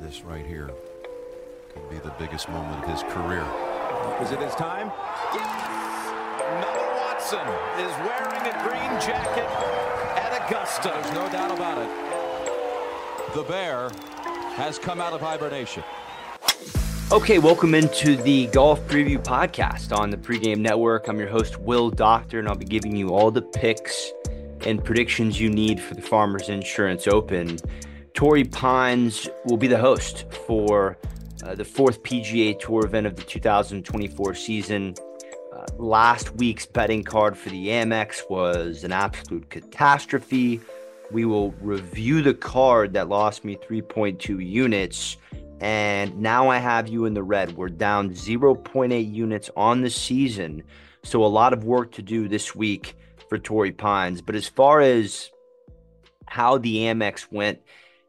this right here could be the biggest moment of his career. Is it his time? Noah Watson is wearing a green jacket at Augusta. There's no doubt about it. The bear has come out of hibernation. Okay, welcome into the Golf Preview Podcast on the Pregame Network. I'm your host, Will Doctor, and I'll be giving you all the picks and predictions you need for the Farmers Insurance Open. Torrey Pines will be the host for uh, the fourth PGA Tour event of the 2024 season. Uh, last week's betting card for the Amex was an absolute catastrophe. We will review the card that lost me 3.2 units and now I have you in the red. We're down 0.8 units on the season. So a lot of work to do this week for Torrey Pines. But as far as how the Amex went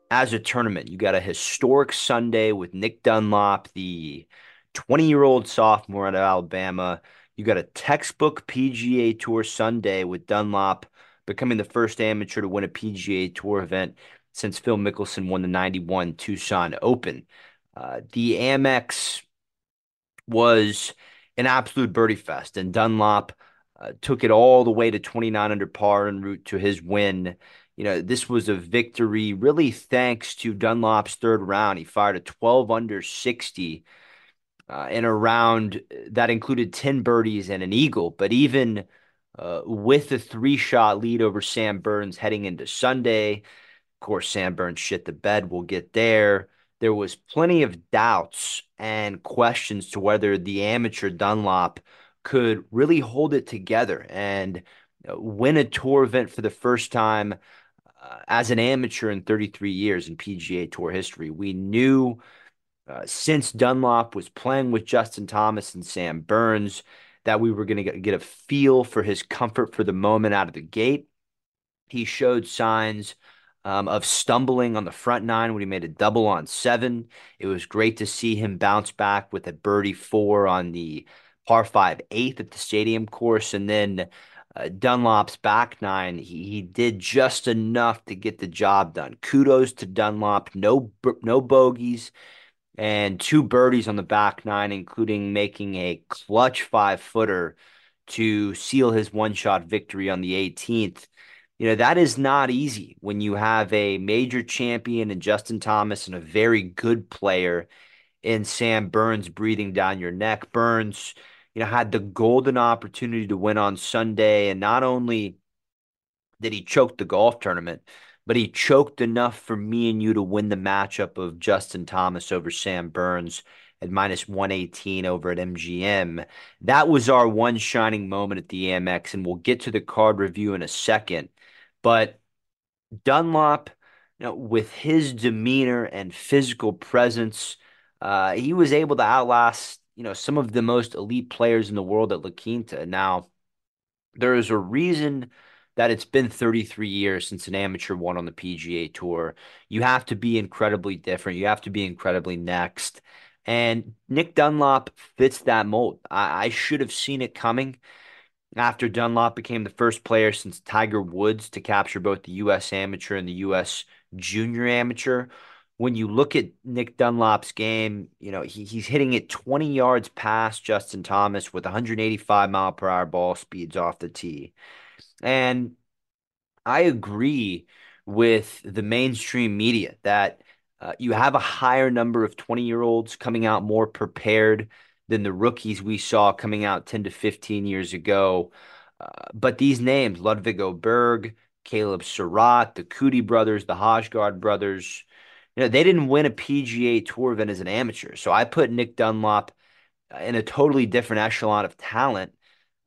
as a tournament, you got a historic Sunday with Nick Dunlap, the 20 year old sophomore out of Alabama. You got a textbook PGA Tour Sunday with Dunlap becoming the first amateur to win a PGA Tour event since Phil Mickelson won the 91 Tucson Open. Uh, the Amex was an absolute birdie fest, and Dunlap uh, took it all the way to 29 under par en route to his win. You know, this was a victory really thanks to Dunlap's third round. He fired a 12 under 60 uh, in a round that included 10 birdies and an eagle. But even uh, with a three shot lead over Sam Burns heading into Sunday, of course, Sam Burns shit the bed. We'll get there. There was plenty of doubts and questions to whether the amateur Dunlap could really hold it together and uh, win a tour event for the first time uh, as an amateur in 33 years in PGA Tour history. We knew uh, since Dunlap was playing with Justin Thomas and Sam Burns that we were going to get a feel for his comfort for the moment out of the gate. He showed signs um, of stumbling on the front nine when he made a double on seven. It was great to see him bounce back with a birdie four on the par five eighth at the stadium course. And then uh, Dunlap's back nine, he, he did just enough to get the job done. Kudos to Dunlap. No, no bogeys and two birdies on the back nine, including making a clutch five footer to seal his one shot victory on the 18th. You know, that is not easy when you have a major champion in Justin Thomas and a very good player in Sam Burns breathing down your neck. Burns, you know, had the golden opportunity to win on Sunday. And not only did he choke the golf tournament, but he choked enough for me and you to win the matchup of Justin Thomas over Sam Burns at minus 118 over at MGM. That was our one shining moment at the Amex, and we'll get to the card review in a second. But Dunlap, you know, with his demeanor and physical presence, uh, he was able to outlast, you know, some of the most elite players in the world at La Quinta. Now, there is a reason that it's been 33 years since an amateur won on the PGA Tour. You have to be incredibly different. You have to be incredibly next. And Nick Dunlap fits that mold. I, I should have seen it coming after Dunlap became the first player since Tiger Woods to capture both the U.S. amateur and the U.S. junior amateur. When you look at Nick Dunlap's game, you know, he, he's hitting it 20 yards past Justin Thomas with 185 mile per hour ball speeds off the tee. And I agree with the mainstream media that uh, you have a higher number of 20 year olds coming out more prepared than the rookies we saw coming out 10 to 15 years ago. Uh, but these names, Ludvig Åberg, Caleb Surratt, the Coody brothers, the Højgaard brothers, you know, they didn't win a PGA Tour event as an amateur. So I put Nick Dunlap in a totally different echelon of talent.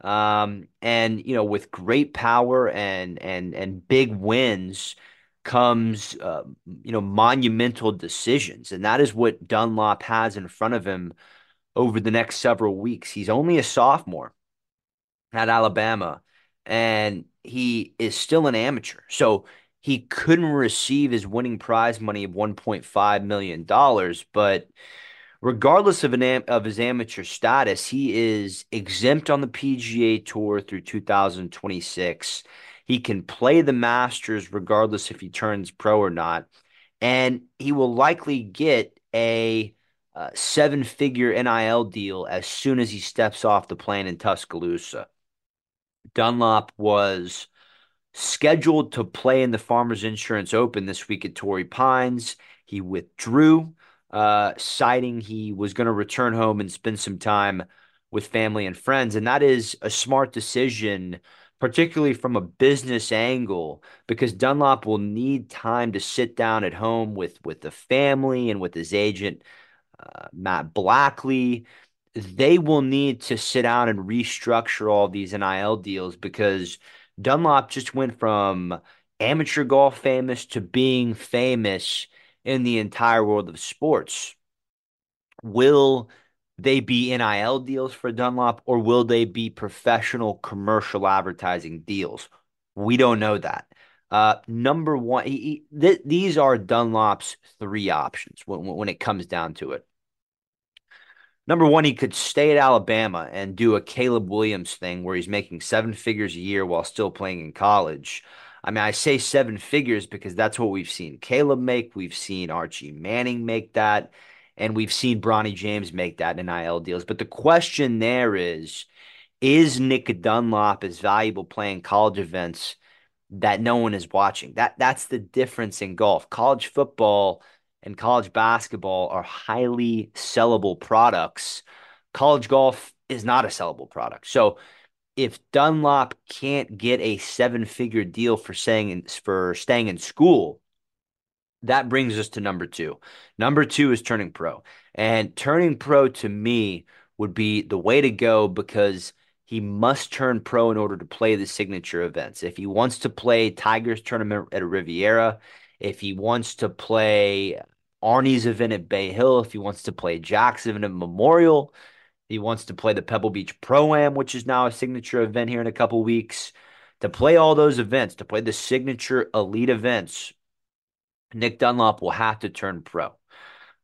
Um, and you know, with great power and and and big wins comes uh, you know monumental decisions, and that is what Dunlap has in front of him over the next several weeks. He's only a sophomore at Alabama and he is still an amateur. So he couldn't receive his winning prize money of $1.5 million. But regardless of, an am- of his amateur status, he is exempt on the PGA Tour through 2026. He can play the Masters regardless if he turns pro or not. and he will likely get a uh, seven figure NIL deal as soon as he steps off the plane in Tuscaloosa. Dunlap was scheduled to play in the Farmers Insurance Open this week at Torrey Pines. He withdrew, uh, citing he was going to return home and spend some time with family and friends. And that is a smart decision, particularly from a business angle, because Dunlap will need time to sit down at home with, with the family and with his agent, uh, Matt Blackley. They will need to sit down and restructure all these NIL deals because Dunlap just went from amateur golf famous to being famous in the entire world of sports. Will they be NIL deals for Dunlap or will they be professional commercial advertising deals? We don't know that. Uh, number one, he, he, th- these are Dunlap's three options when, when it comes down to it. Number one, he could stay at Alabama and do a Caleb Williams thing where he's making seven figures a year while still playing in college. I mean, I say seven figures because that's what we've seen Caleb make. We've seen Archie Manning make that. And we've seen Bronny James make that in NIL deals. But the question there is is Nick Dunlap as valuable playing college events that no one is watching? That That's the difference in golf. College football and college basketball are highly sellable products. College golf is not a sellable product. So if Dunlap can't get a seven figure deal for staying in, for staying in school, that brings us to number two. Number two is turning pro. And turning pro to me would be the way to go because he must turn pro in order to play the signature events. If he wants to play Tigers tournament at Riviera, if he wants to play Arnie's event at Bay Hill, if he wants to play Jack's event at Memorial, he wants to play the Pebble Beach Pro Am, which is now a signature event here in a couple weeks. To play all those events, to play the signature elite events, Nick Dunlap will have to turn pro.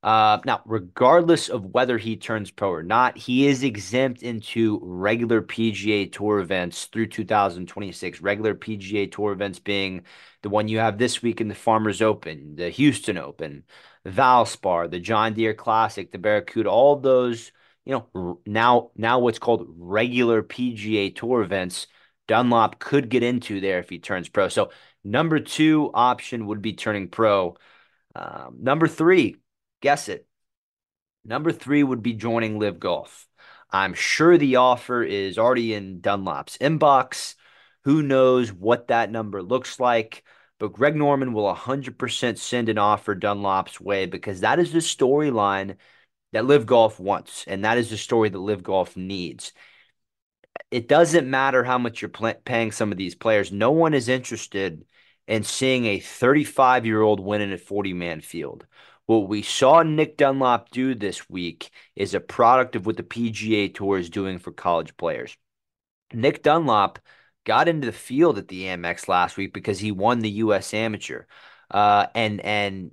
Uh, now, regardless of whether he turns pro or not, he is exempt into regular PGA Tour events through 2026. Regular PGA Tour events being the one you have this week in the Farmers Open, the Houston Open, Valspar, the John Deere Classic, the Barracuda, all those, you know, now now what's called regular PGA Tour events. Dunlap could get into there if he turns pro. So number two option would be turning pro. Um, number three, guess it. Number three would be joining LIV Golf. I'm sure the offer is already in Dunlap's inbox. Who knows what that number looks like? But Greg Norman will 100% send an offer Dunlap's way because that is the storyline that LIV Golf wants. And that is the story that LIV Golf needs. It doesn't matter how much you're paying some of these players. No one is interested in seeing a 35 year old win in a 40 man field. What we saw Nick Dunlap do this week is a product of what the PGA Tour is doing for college players. Nick Dunlap got into the field at the Amex last week because he won the U.S. Amateur. Uh, and and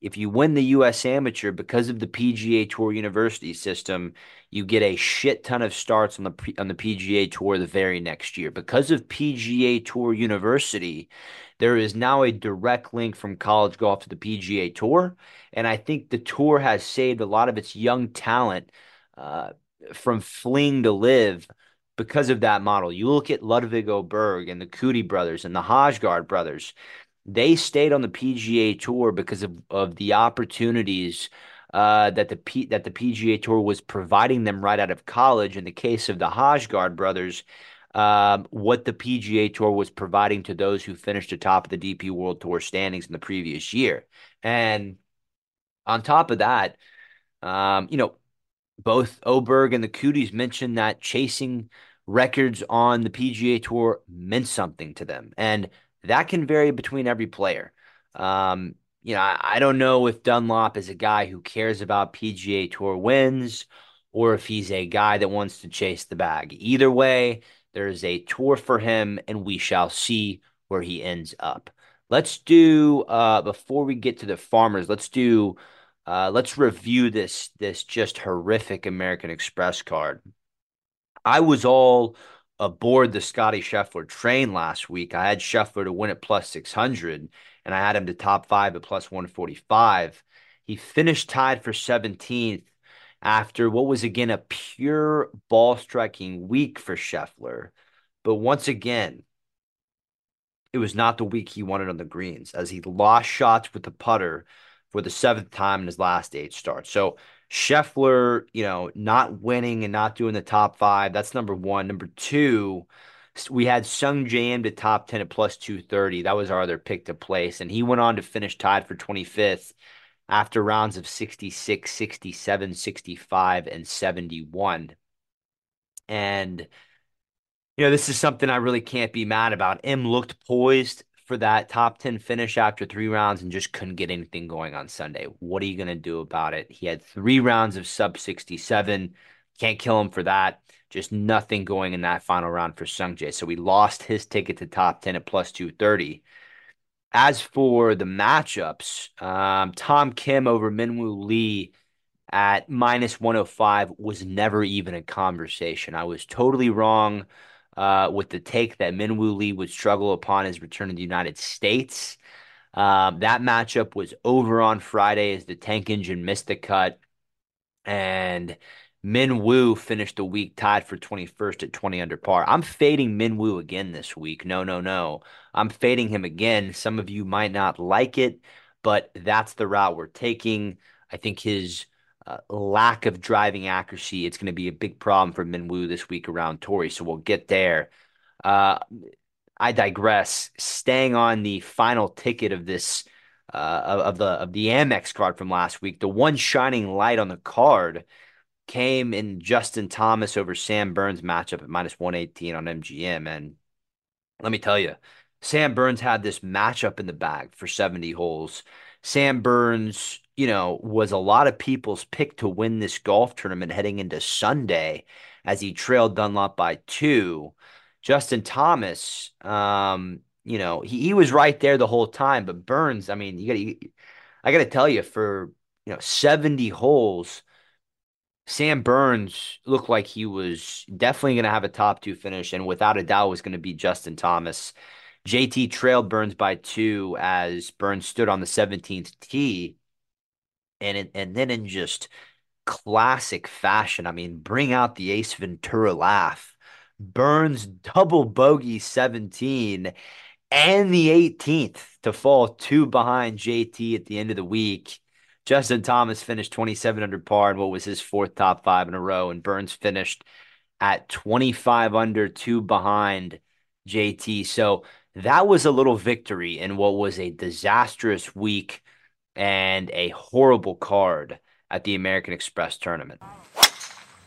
if you win the U.S. Amateur because of the PGA Tour University system, you get a shit ton of starts on the on the PGA Tour the very next year. Because of PGA Tour University, there is now a direct link from college golf to the PGA Tour, and I think the tour has saved a lot of its young talent uh, from fleeing to LIV because of that model. You look at Ludvig Åberg and the Coody brothers and the Hojgaard brothers. They stayed on the PGA Tour because of, of the opportunities uh, that the P, that the PGA Tour was providing them right out of college. In the case of the Hojgaard brothers, um, what the PGA Tour was providing to those who finished atop the DP World Tour standings in the previous year, and on top of that, um, you know, both Åberg and the Coodys mentioned that chasing records on the PGA Tour meant something to them. And that can vary between every player. Um, you know, I, I, don't know if Dunlap is a guy who cares about PGA Tour wins or if he's a guy that wants to chase the bag. Either way, there's a tour for him, and we shall see where he ends up. Let's do uh, before we get to the farmers. Let's do uh, let's review this this just horrific American Express card. I was all aboard the Scotty Scheffler train last week. I had Scheffler to win at plus 600, and I had him to top five at plus 145. He finished tied for 17th after what was again a pure ball striking week for Scheffler. But once again, it was not the week he wanted on the greens as he lost shots with the putter for the seventh time in his last eight starts. So Scheffler, you know, not winning and not doing the top five. That's number one. Number two, we had Sungjae Im to top 10 at plus 230. That was our other pick to place. And he went on to finish tied for 25th after rounds of 66, 67, 65, and 71. And, you know, this is something I really can't be mad about. M looked poised for that top 10 finish after three rounds and just couldn't get anything going on Sunday. What are you going to do about it? He had three rounds of sub 67. Can't kill him for that. Just nothing going in that final round for Sungjae. So he lost his ticket to top 10 at plus 230. As for the matchups, um, Tom Kim over Minwoo Lee at minus 105 was never even a conversation. I was totally wrong uh, with the take that Minwoo Lee would struggle upon his return to the United States. Um, that matchup was over on Friday as the tank engine missed the cut. And Min Woo finished the week tied for 21st at 20 under par. I'm fading Min Woo again this week. No, no, no. I'm fading him again. Some of you might not like it, but that's the route we're taking. I think his uh, lack of driving accuracy, it's going to be a big problem for Minwoo this week around Torrey. So we'll get there. Uh, I digress. Staying on the final ticket of this uh, of the of the Amex card from last week, the one shining light on the card came in Justin Thomas over Sam Burns matchup at minus 118 on MGM. And let me tell you, Sam Burns had this matchup in the bag for 70 holes. Sam Burns you know, was a lot of people's pick to win this golf tournament heading into Sunday as he trailed Dunlap by two. Justin Thomas, um, you know, he, he was right there the whole time, but Burns, I mean, you got to, I got to tell you, for, you know, 70 holes, Sam Burns looked like he was definitely going to have a top two finish, and without a doubt was going to be Justin Thomas. JT trailed Burns by two as Burns stood on the 17th tee and and then in just classic fashion, I mean, bring out the Ace Ventura laugh. Burns double bogey 17 and the 18th to fall two behind JT at the end of the week. Justin Thomas finished 27 under par and what was his fourth top five in a row, and Burns finished at 25 under, two behind JT. So that was a little victory in what was a disastrous week and a horrible card at the American Express tournament.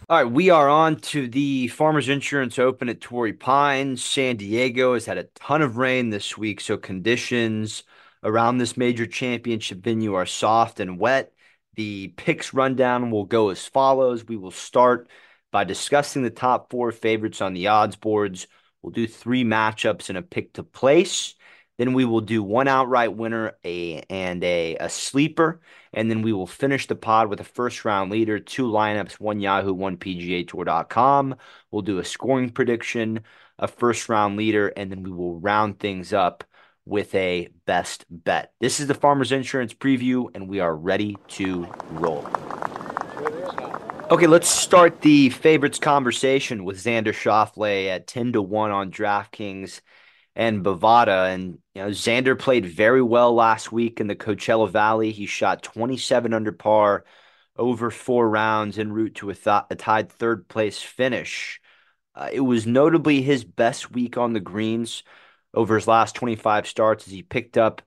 All right, we are on to the Farmers Insurance Open at Torrey Pines. San Diego has had a ton of rain this week, so conditions around this major championship venue are soft and wet. The picks rundown will go as follows. We will start by discussing the top four favorites on the odds boards. We'll do three matchups and a pick to place. Then we will do one outright winner, a and a, a sleeper, and then we will finish the pod with a first round leader, two lineups, one Yahoo, one PGA Tour.com. We'll do a scoring prediction, a first round leader, and then we will round things up with a best bet. This is the Farmers Insurance preview, and we are ready to roll. Okay, let's start the favorites conversation with Xander Schauffele at 10 to 1 on DraftKings and Bovada. And you know, Xander played very well last week in the Coachella Valley. He shot 27 under par over four rounds en route to a, th- a tied third place finish. Uh, it was notably his best week on the greens over his last 25 starts as he picked up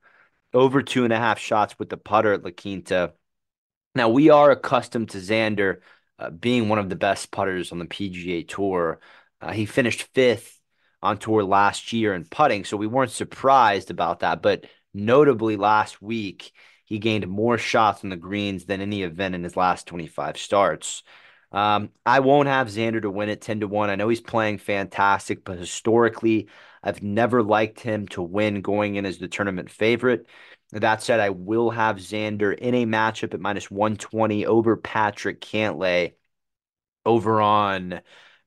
over two and a half shots with the putter at La Quinta. Now, we are accustomed to Xander uh, being one of the best putters on the PGA Tour. Uh, he finished fifth on tour last year in putting, so we weren't surprised about that. But notably, last week he gained more shots on the greens than any event in his last 25 starts. Um, I won't have Xander to win it 10 to 1. I know he's playing fantastic, but historically, I've never liked him to win going in as the tournament favorite. That said, I will have Xander in a matchup at minus 120 over Patrick Cantlay over on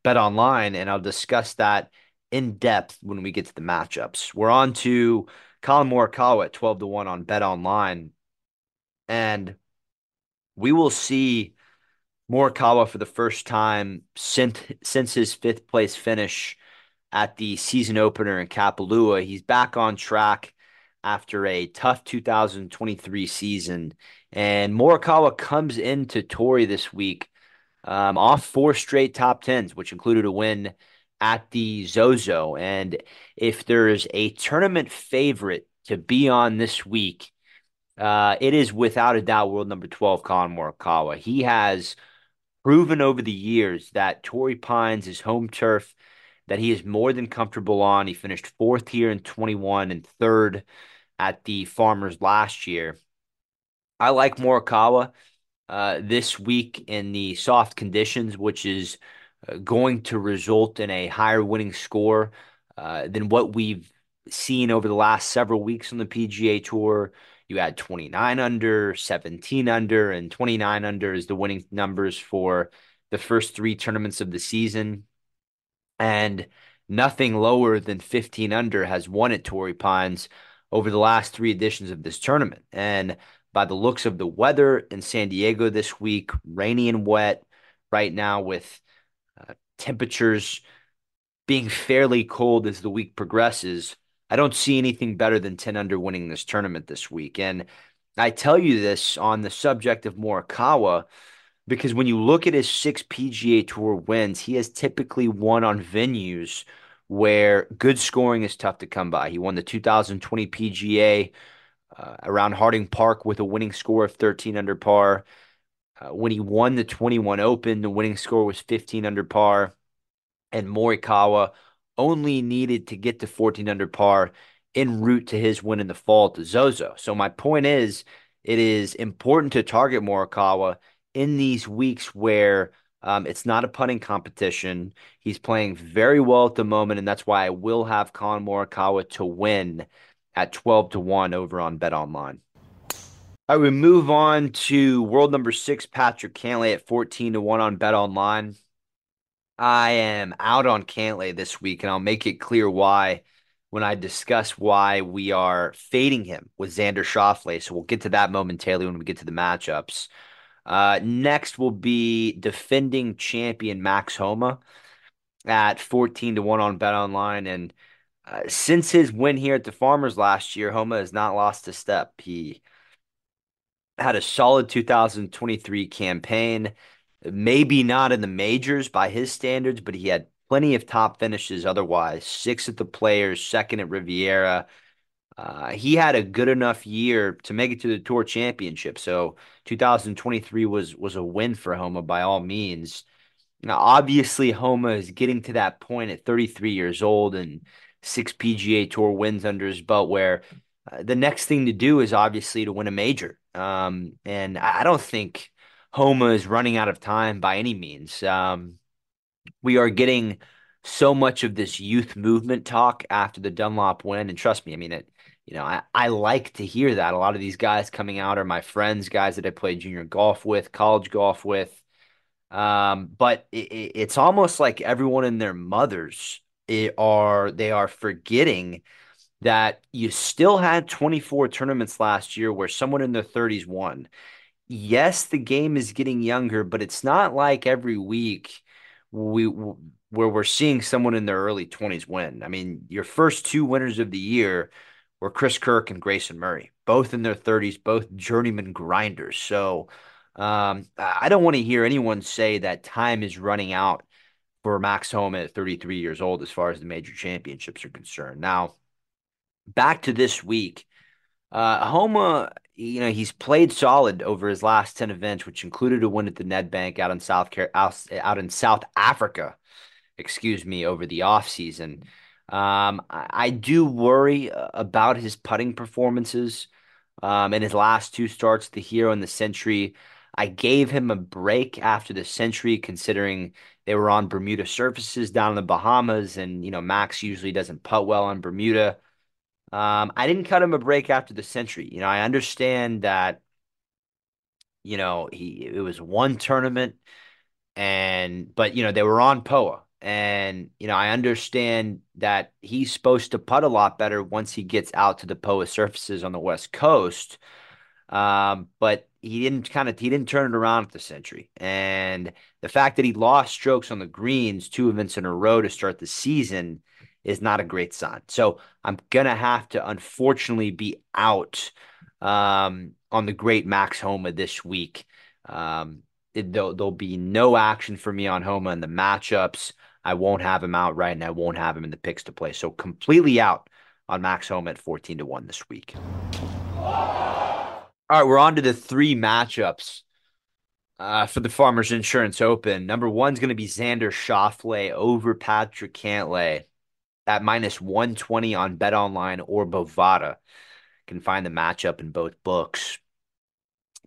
Bet Online, and I'll discuss that in depth when we get to the matchups. We're on to Collin Morikawa at 12 to 1 on Bet Online. And we will see Morikawa for the first time since since his fifth place finish at the season opener in Kapalua. He's back on track after a tough 2023 season. And Morikawa comes into Torrey this week um, off four straight top tens, which included a win at the Zozo. And if there's a tournament favorite to be on this week, uh, it is without a doubt world number 12, Collin Morikawa. He has proven over the years that Torrey Pines is home turf that he is more than comfortable on. He finished fourth here in 21 and third at the Farmers last year. I like Morikawa uh, this week in the soft conditions, which is going to result in a higher winning score uh, than what we've seen over the last several weeks on the PGA Tour. You had 29 under, 17 under, and 29 under is the winning numbers for the first three tournaments of the season. And nothing lower than 15 under has won at Torrey Pines over the last three editions of this tournament. And by the looks of the weather in San Diego this week, rainy and wet right now with temperatures being fairly cold as the week progresses. I don't see anything better than 10 under winning this tournament this week. And I tell you this on the subject of Morikawa because when you look at his six PGA Tour wins, he has typically won on venues where good scoring is tough to come by. He won the 2020 PGA uh, around Harding Park with a winning score of 13 under par. Uh, when he won the 21 Open, the winning score was 15 under par. And Morikawa only needed to get to 14 under par en route to his win in the fall to Zozo. So my point is, it is important to target Morikawa in these weeks where um, it's not a putting competition. He's playing very well at the moment, and that's why I will have Collin Morikawa to win at 12 to 1 over on Bet Online. I would move on to world number six, Patrick Cantlay at 14 to 1 on Bet Online. I am out on Cantlay this week, and I'll make it clear why when I discuss why we are fading him with Xander Schauffele. So we'll get to that momentarily when we get to the matchups. Uh, next will be defending champion Max Homa at 14 to 1 on Bet Online. And uh, since his win here at the Farmers last year, Homa has not lost a step. He had a solid 2023 campaign maybe not in the majors by his standards, but he had plenty of top finishes otherwise. Six at the Players, second at Riviera. Uh, he had a good enough year to make it to the Tour Championship. So 2023 was was a win for Homa by all means. Now, obviously, Homa is getting to that point at 33 years old and six PGA Tour wins under his belt, where uh, the next thing to do is obviously to win a major. Um, and I don't think Homa is running out of time by any means. Um, we are getting so much of this youth movement talk after the Dunlap win, and trust me, I mean it. You know, I, I like to hear that. A lot of these guys coming out are my friends, guys that I played junior golf with, college golf with. Um, but it, it's almost like everyone and their mothers are they are forgetting that you still had 24 tournaments last year where someone in their 30s won yes, the game is getting younger, but it's not like every week we where we're seeing someone in their early 20s win. I mean, your first two winners of the year were Chris Kirk and Grayson Murray, both in their 30s, both journeyman grinders. So um, I don't want to hear anyone say that time is running out for Max Homa at 33 years old as far as the major championships are concerned. Now, back to this week. Uh, Homa, you know, he's played solid over his last 10 events, which included a win at the Nedbank out in South Car- out, in South Africa, excuse me, over the offseason. Um, I, I, do worry uh, about his putting performances um, in his last two starts, the Hero and the Sentry. I gave him a break after the Sentry, considering they were on Bermuda surfaces down in the Bahamas, and you know Max usually doesn't putt well on Bermuda. Um, I didn't cut him a break after the Sentry. You know, I understand that, you know, he it was one tournament and but you know, they were on POA. And, you know, I understand that he's supposed to putt a lot better once he gets out to the POA surfaces on the West Coast. Um, but he didn't kind of he didn't turn it around at the Sentry, And the fact that he lost strokes on the greens two events in a row to start the season is not a great sign. So I'm gonna have to unfortunately be out um, on the great Max Homa this week. Um, it, there'll, there'll be no action for me on Homa in the matchups. I won't have him out right, and I won't have him in the picks to play. So completely out on Max Homa at 14 to 1 this week. All right, we're on to the three matchups uh, for the Farmers Insurance Open. Number one's going to be Xander Schauffele over Patrick Cantlay at minus 120 on Bet Online or Bovada. Can find the matchup in both books.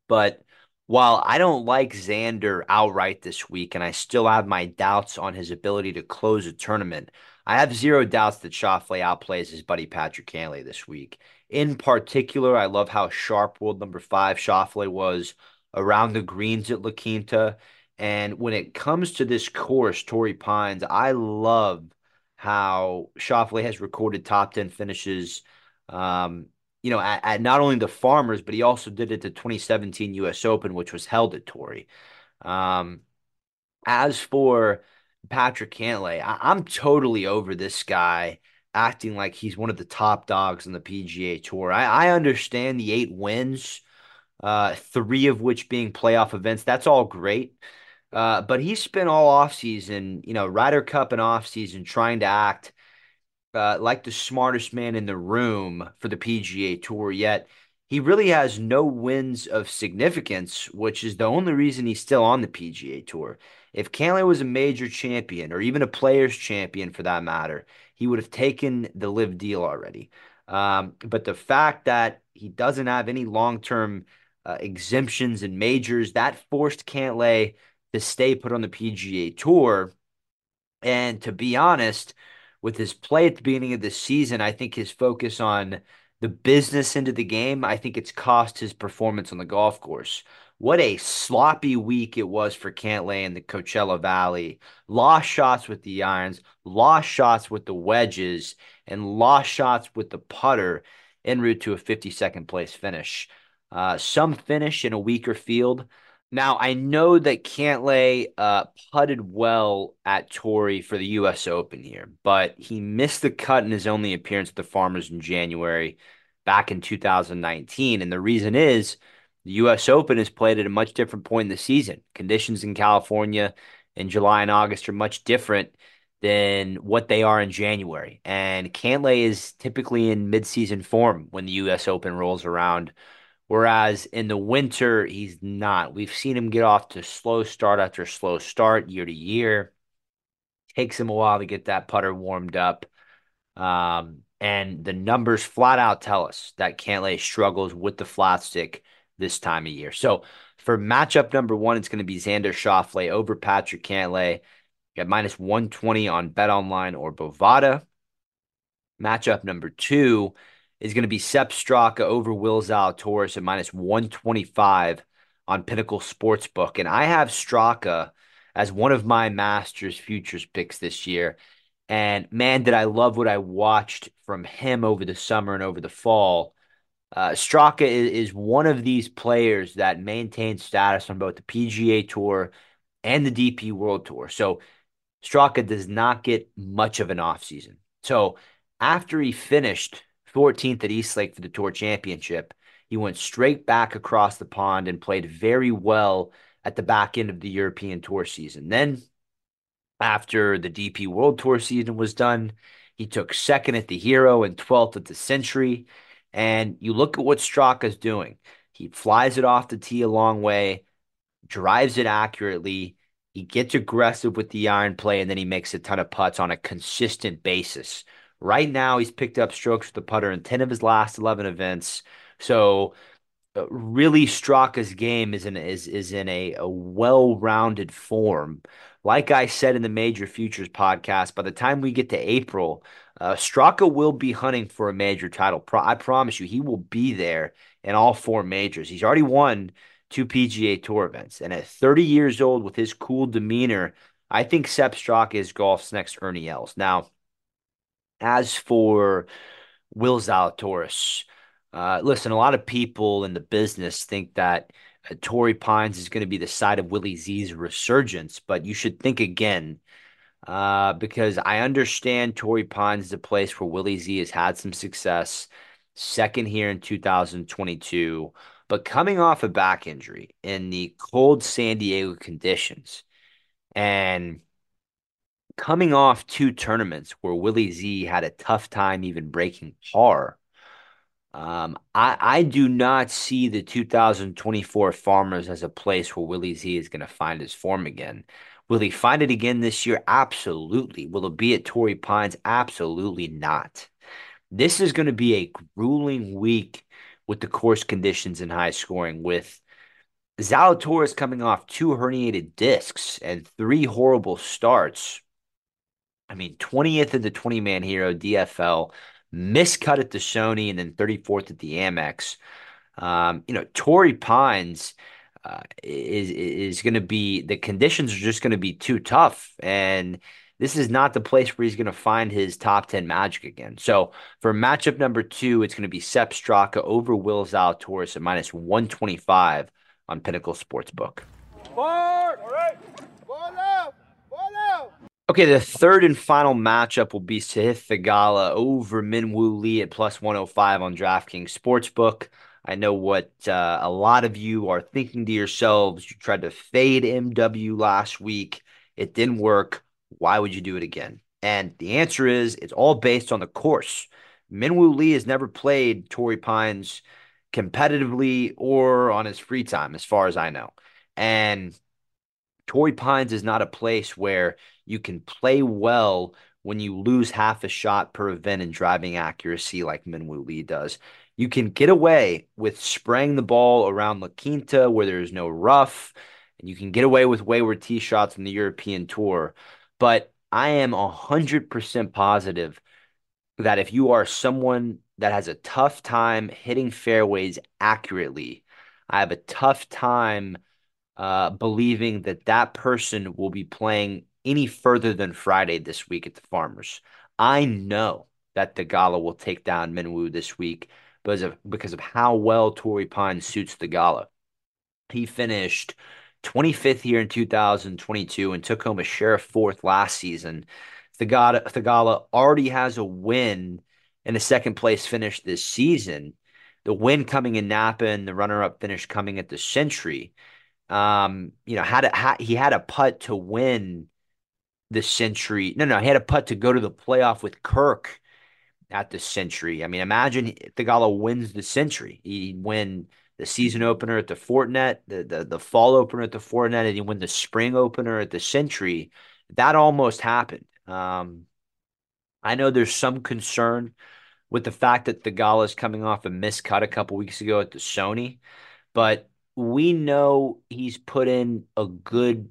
But while I don't like Xander outright this week, and I still have my doubts on his ability to close a tournament, I have zero doubts that Schauffele outplays his buddy Patrick Cantlay this week. In particular, I love how sharp world number five Schauffele was around the greens at La Quinta. And when it comes to this course, Torrey Pines, I love how Schauffele has recorded top 10 finishes, um, you know, at, at, not only the Farmers, but he also did it the 2017 U.S. Open, which was held at Torrey. Um, as for Patrick Cantlay, I- am totally over this guy acting like he's one of the top dogs on the PGA Tour. I, I understand the eight wins, uh, three of which being playoff events. That's all great. Uh, but he spent all offseason, you know, Ryder Cup and offseason trying to act uh, like the smartest man in the room for the PGA Tour. Yet he really has no wins of significance, which is the only reason he's still on the PGA Tour. If Cantlay was a major champion or even a players champion for that matter, he would have taken the LIV deal already. Um, but the fact that he doesn't have any long term uh, exemptions and majors that forced Cantlay to stay put on the PGA Tour. And to be honest, with his play at the beginning of the season, I think his focus on the business into the game, I think it's cost his performance on the golf course. What a sloppy week it was for Cantlay in the Coachella Valley. Lost shots with the irons, lost shots with the wedges, and lost shots with the putter en route to a 52nd place finish. Uh, some finish in a weaker field. Now, I know that Cantlay uh, putted well at Torrey for the U.S. Open here, but he missed the cut in his only appearance at the Farmers in January back in 2019. And the reason is the U.S. Open is played at a much different point in the season. Conditions in California in July and August are much different than what they are in January. And Cantlay is typically in midseason form when the U.S. Open rolls around, whereas in the winter, he's not. We've seen him get off to slow start after slow start year to year. Takes him a while to get that putter warmed up. Um, and the numbers flat out tell us that Cantlay struggles with the flat stick this time of year. So for matchup number one, it's going to be Xander Schauffele over Patrick Cantlay at minus 120 on Bet Online or Bovada. Matchup number two is going to be Sepp Straka over Will Zalatoris at minus 125 on Pinnacle Sportsbook. And I have Straka as one of my Masters futures picks this year. And man, did I love what I watched from him over the summer and over the fall. Uh, Straka is, is one of these players that maintains status on both the PGA Tour and the DP World Tour. So Straka does not get much of an offseason. So after he finished 14th at East Lake for the Tour Championship, he went straight back across the pond and played very well at the back end of the European Tour season. Then, after the DP World Tour season was done, he took second at the Hero and 12th at the Sentry. And you look at what Straka's doing. He flies it off the tee a long way, drives it accurately. He gets aggressive with the iron play, and then he makes a ton of putts on a consistent basis. Right now, he's picked up strokes with the putter in 10 of his last 11 events. So, uh, really, Straka's game is in is is in a, a well-rounded form. Like I said in the Major Futures podcast, by the time we get to April, uh, Straka will be hunting for a major title. Pro- I promise you, he will be there in all four majors. He's already won two PGA Tour events, and at 30 years old, with his cool demeanor, I think Sepp Straka is golf's next Ernie Els. Now, as for Will Zalatoris, uh, listen, a lot of people in the business think that uh, Torrey Pines is going to be the side of Willie Z's resurgence, but you should think again uh, because I understand Torrey Pines is a place where Willie Z has had some success, second here in 2022, but coming off a back injury in the cold San Diego conditions. And coming off two tournaments where Willie Z had a tough time even breaking par. Um, I, I do not see the 2024 Farmers as a place where Willie Z is going to find his form again. Will he find it again this year? Absolutely. Will it be at Torrey Pines? Absolutely not. This is going to be a grueling week with the course conditions and high scoring, with Zalatoris coming off two herniated discs and three horrible starts. I mean, 20th in the 20 man hero DFL, miscut at the Sony, and then 34th at the Amex. Um, you know, Torrey Pines uh, is is going to be the conditions are just going to be too tough, and this is not the place where he's going to find his top ten magic again. So for matchup number two, it's going to be Sepp Straka over Will Zalatoris at minus one twenty five on Pinnacle Sportsbook. Forward. All right. Okay, the third and final matchup will be Sahith Theegala over Minwoo Lee at plus 105 on DraftKings Sportsbook. I know what uh, a lot of you are thinking to yourselves. You tried to fade MW last week, it didn't work. Why would you do it again? And the answer is it's all based on the course. Minwoo Lee has never played Torrey Pines competitively or on his free time, as far as I know. And Torrey Pines is not a place where you can play well when you lose half a shot per event in driving accuracy like Minwoo Lee does you can get away with spraying the ball around La Quinta where there's no rough, and you can get away with wayward tee shots in the European Tour. But I am 100% positive that if you are someone that has a tough time hitting fairways accurately, I have a tough time uh, believing that that person will be playing any further than Friday this week at the Farmers. I know that Theegala will take down Minwoo this week because of because of how well Torrey Pine suits Theegala. He finished 25th here in 2022 and took home a share of fourth last season. Theegala, Theegala already has a win and a second place finish this season. The win coming in Napa and the runner-up finish coming at the Sentry. Um, you know, had a, had, he had a putt to win the Sentry. No, no, he had a putt to go to the playoff with Kirk at the Sentry. I mean, imagine Theegala wins the Sentry. He win the season opener at the Fortinet, the, the the fall opener at the Fortinet, and he win the spring opener at the Sentry. That almost happened. Um, I know there's some concern with the fact that Theegala is coming off a miscut a couple weeks ago at the Sony, but we know he's put in a good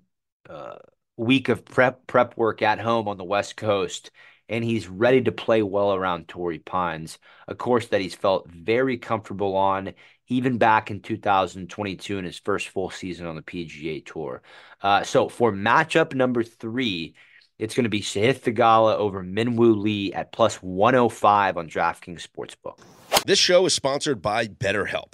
uh, week of prep prep work at home on the West Coast and he's ready to play well around Torrey Pines, a course that he's felt very comfortable on, even back in 2022 in his first full season on the PGA Tour. Uh, so for matchup number three, it's going to be Sahith over Minwoo Lee at plus 105 on DraftKings Sportsbook. This show is sponsored by BetterHelp.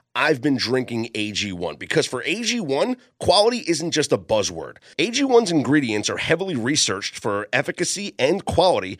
I've been drinking AG1 because for AG1, quality isn't just a buzzword. AG1's ingredients are heavily researched for efficacy and quality,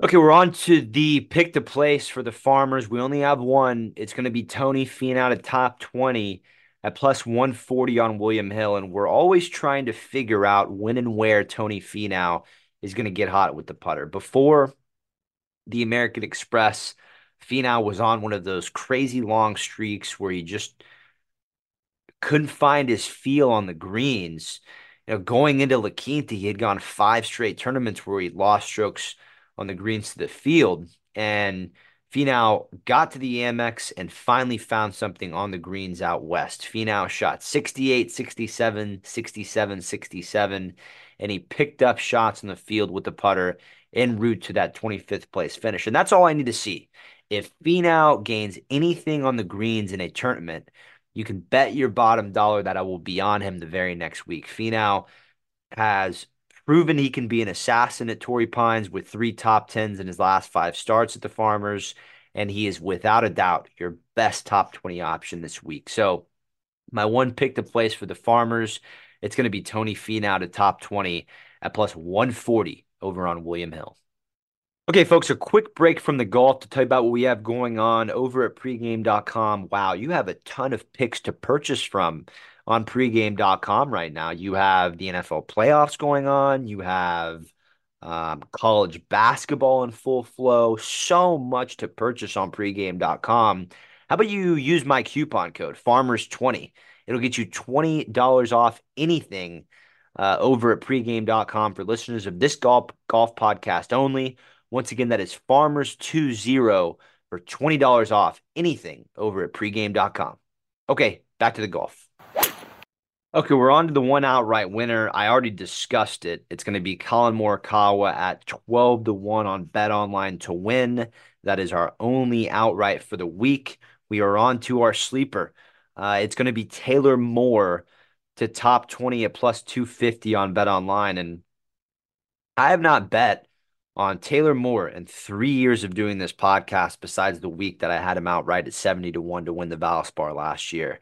Okay, we're on to the pick the place for the farmers. We only have one. It's going to be Tony Finau at top 20 at plus 140 on William Hill. And we're always trying to figure out when and where Tony Finau is going to get hot with the putter. Before the American Express, Finau was on one of those crazy long streaks where he just couldn't find his feel on the greens. You know, going into La Quinta, he had gone five straight tournaments where he lost strokes on the greens to the field. And Finau got to the Amex and finally found something on the greens out west. Finau shot 68, 67, 67, 67, and he picked up shots in the field with the putter en route to that 25th place finish. And that's all I need to see. If Finau gains anything on the greens in a tournament, you can bet your bottom dollar that I will be on him the very next week. Finau has proven he can be an assassin at Torrey Pines with three top tens in his last five starts at the Farmers. And he is without a doubt your best top 20 option this week. So, my one pick to place for the Farmers, it's going to be Tony Finau to top 20 at plus 140 over on William Hill. Okay, folks, a quick break from the golf to tell you about what we have going on over at pregame.com. Wow, you have a ton of picks to purchase from on pregame.com right now. You have the NFL playoffs going on, you have um, college basketball in full flow, so much to purchase on pregame.com. How about you use my coupon code FARMERS20? It'll get you $20 off anything uh, over at pregame.com for listeners of this golf golf podcast only. Once again, that is farmers20 for $20 off anything over at pregame.com. Okay, back to the golf. Okay, we're on to the one outright winner. I already discussed it. It's going to be Collin Morikawa at 12 to 1 on Bet Online to win. That is our only outright for the week. We are on to our sleeper. Uh, it's going to be Taylor Moore to top 20 at plus 250 on Bet Online. And I have not bet on Taylor Moore in three years of doing this podcast, besides the week that I had him outright at 70 to 1 to win the Valspar last year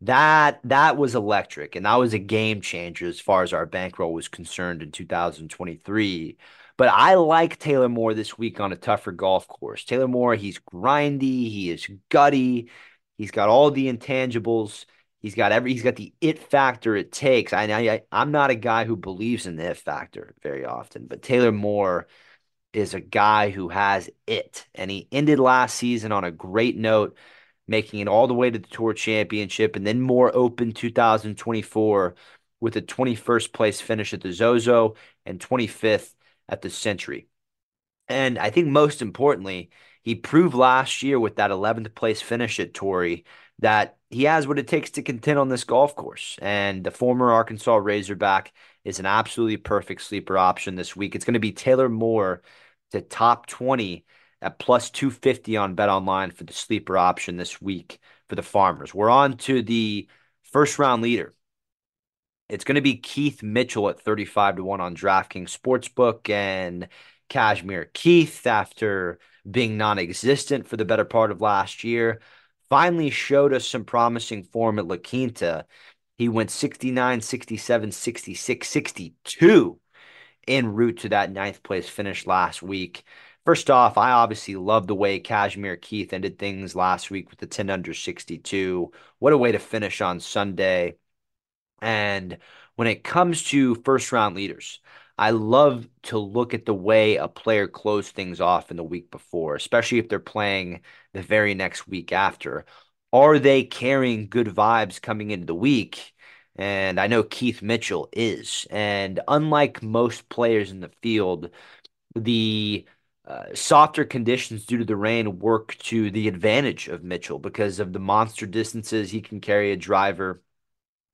that that was electric and that was a game changer as far as our bankroll was concerned in 2023 but i like taylor moore this week on a tougher golf course. Taylor moore he's grindy he is gutty he's got all the intangibles he's got every he's got the it factor it takes. I, I i'm not a guy who believes in the it factor very often but taylor moore is a guy who has it and he ended last season on a great note making it all the way to the Tour Championship, and then Moore open 2024 with a 21st place finish at the Zozo and 25th at the Sentry. And I think most importantly, he proved last year with that 11th place finish at Torrey that he has what it takes to contend on this golf course. And the former Arkansas Razorback is an absolutely perfect sleeper option this week. It's going to be Taylor Moore to top 20 at plus 250 on Bet Online for the sleeper option this week for the Farmers. We're on to the first round leader. It's going to be Keith Mitchell at 35 to 1 on DraftKings Sportsbook and Cashmere Keith after being non-existent for the better part of last year finally showed us some promising form at La Quinta. He went 69, 67, 66, 62 en route to that ninth place finish last week First off, I obviously love the way Cashmere Keith ended things last week with the 10 under 62. What a way to finish on Sunday. And when it comes to first round leaders, I love to look at the way a player closed things off in the week before, especially if they're playing the very next week after. Are they carrying good vibes coming into the week? And I know Keith Mitchell is. And unlike most players in the field, the uh, softer conditions due to the rain work to the advantage of Mitchell because of the monster distances he can carry a driver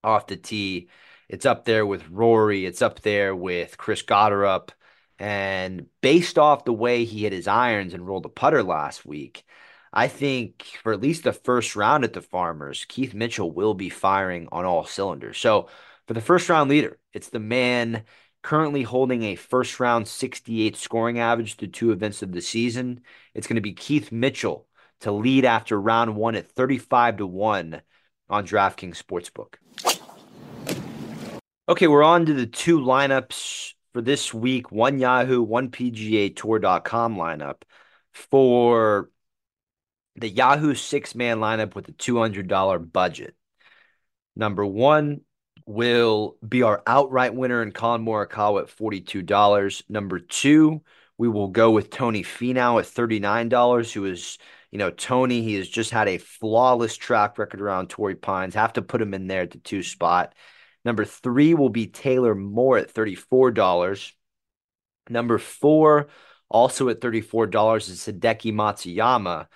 off the tee. It's up there with Rory. It's up there with Chris Gotterup. And based off the way he hit his irons and rolled a putter last week, I think for at least the first round at the Farmers, Keith Mitchell will be firing on all cylinders. So for the first round leader, it's the man currently holding a first round 68 scoring average through two events of the season. It's going to be Keith Mitchell to lead after round one at 35 to 1 on DraftKings Sportsbook. Okay, we're on to the two lineups for this week one Yahoo, one PGA Tour.com lineup. For the Yahoo six man lineup with a $200 budget. Number one will be our outright winner in Collin Morikawa at $42. Number two, we will go with Tony Finau at $39, who is, you know, Tony, he has just had a flawless track record around Torrey Pines. Have to put him in there at the two spot. Number three will be Taylor Moore at $34. Number four, also at $34, is Hideki Matsuyama.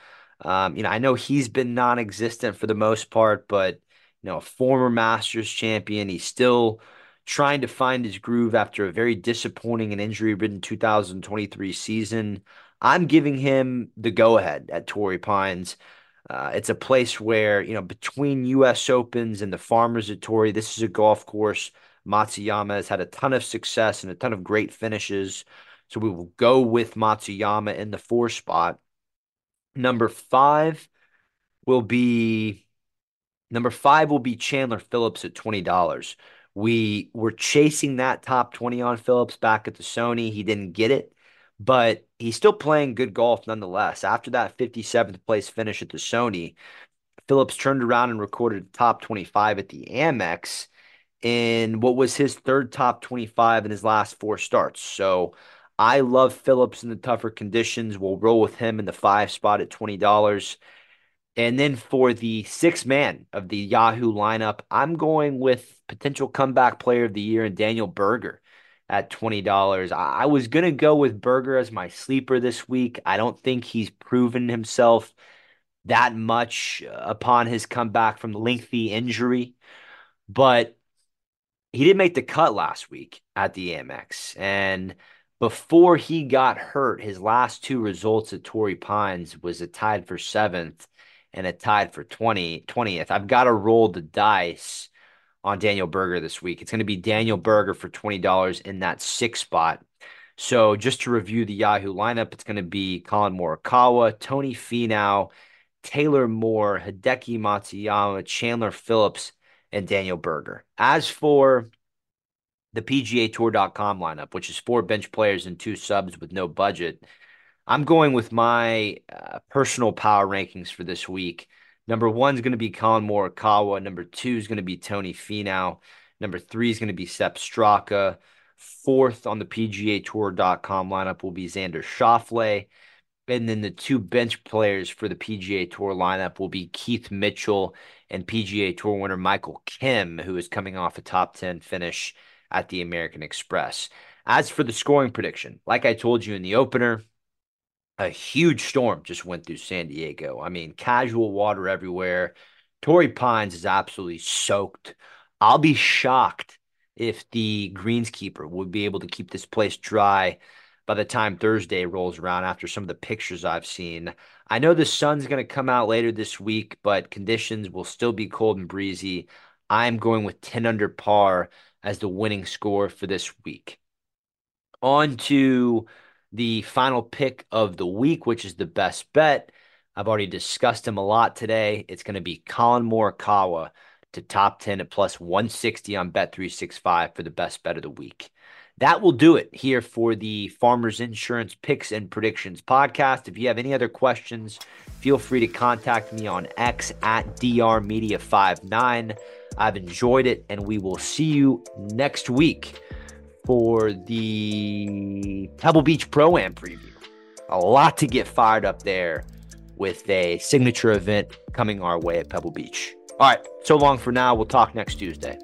Um, you know, I know he's been non-existent for the most part, but you know, a former Masters champion, he's still trying to find his groove after a very disappointing and injury-ridden 2023 season. I'm giving him the go-ahead at Torrey Pines. Uh, it's a place where, you know, between U.S. Opens and the Farmers at Torrey, this is a golf course. Matsuyama has had a ton of success and a ton of great finishes. So we will go with Matsuyama in the four spot. Number five will be number five will be Chandler Phillips at twenty dollars. We were chasing that top 20 on Phillips back at the Sony. He didn't get it, but he's still playing good golf nonetheless. After that 57th place finish at the Sony, Phillips turned around and recorded a top 25 at the Amex in what was his third top 25 in his last four starts. So I love Phillips in the tougher conditions. We'll roll with him in the five spot at $20. And then for the six man of the Yahoo lineup, I'm going with potential comeback player of the year and Daniel Berger at $20. I was going to go with Berger as my sleeper this week. I don't think he's proven himself that much uh, upon his comeback from lengthy injury, but he did make the cut last week at the Amex. And before he got hurt, his last two results at Torrey Pines was a tied for seventh and a tied for 20, 20th. I've got to roll the dice on Daniel Berger this week. It's going to be Daniel Berger for $20 in that six spot. So just to review the Yahoo lineup, it's going to be Collin Morikawa, Tony Finau, Taylor Moore, Hideki Matsuyama, Chandler Phillips, and Daniel Berger. As for the PGA Tour.com lineup, which is four bench players and two subs with no budget. I'm going with my uh, personal power rankings for this week. Number one is going to be Collin Morikawa. Number two is going to be Tony Finau. Number three is going to be Sepp Straka. Fourth on the PGA Tour.com lineup will be Xander Schauffele. And then the two bench players for the PGA Tour lineup will be Keith Mitchell and PGA Tour winner Michael Kim, who is coming off a top 10 finish at the American Express. As for the scoring prediction, like I told you in the opener, a huge storm just went through San Diego. I mean, casual water everywhere. Torrey Pines is absolutely soaked. I'll be shocked if the greenskeeper would be able to keep this place dry by the time Thursday rolls around after some of the pictures I've seen. I know the sun's going to come out later this week, but conditions will still be cold and breezy. I'm going with 10 under par as the winning score for this week. On to the final pick of the week, which is the best bet. I've already discussed him a lot today. It's going to be Collin Morikawa to top 10 at plus 160 on Bet365 for the best bet of the week. that will do it here for the Farmers Insurance Picks and Predictions podcast. If you have any other questions, feel free to contact me on X at drmedia59. I've enjoyed it, and we will see you next week for the Pebble Beach Pro Am preview. A lot to get fired up there with a signature event coming our way at Pebble Beach. All right, so long for now. We'll talk next Tuesday.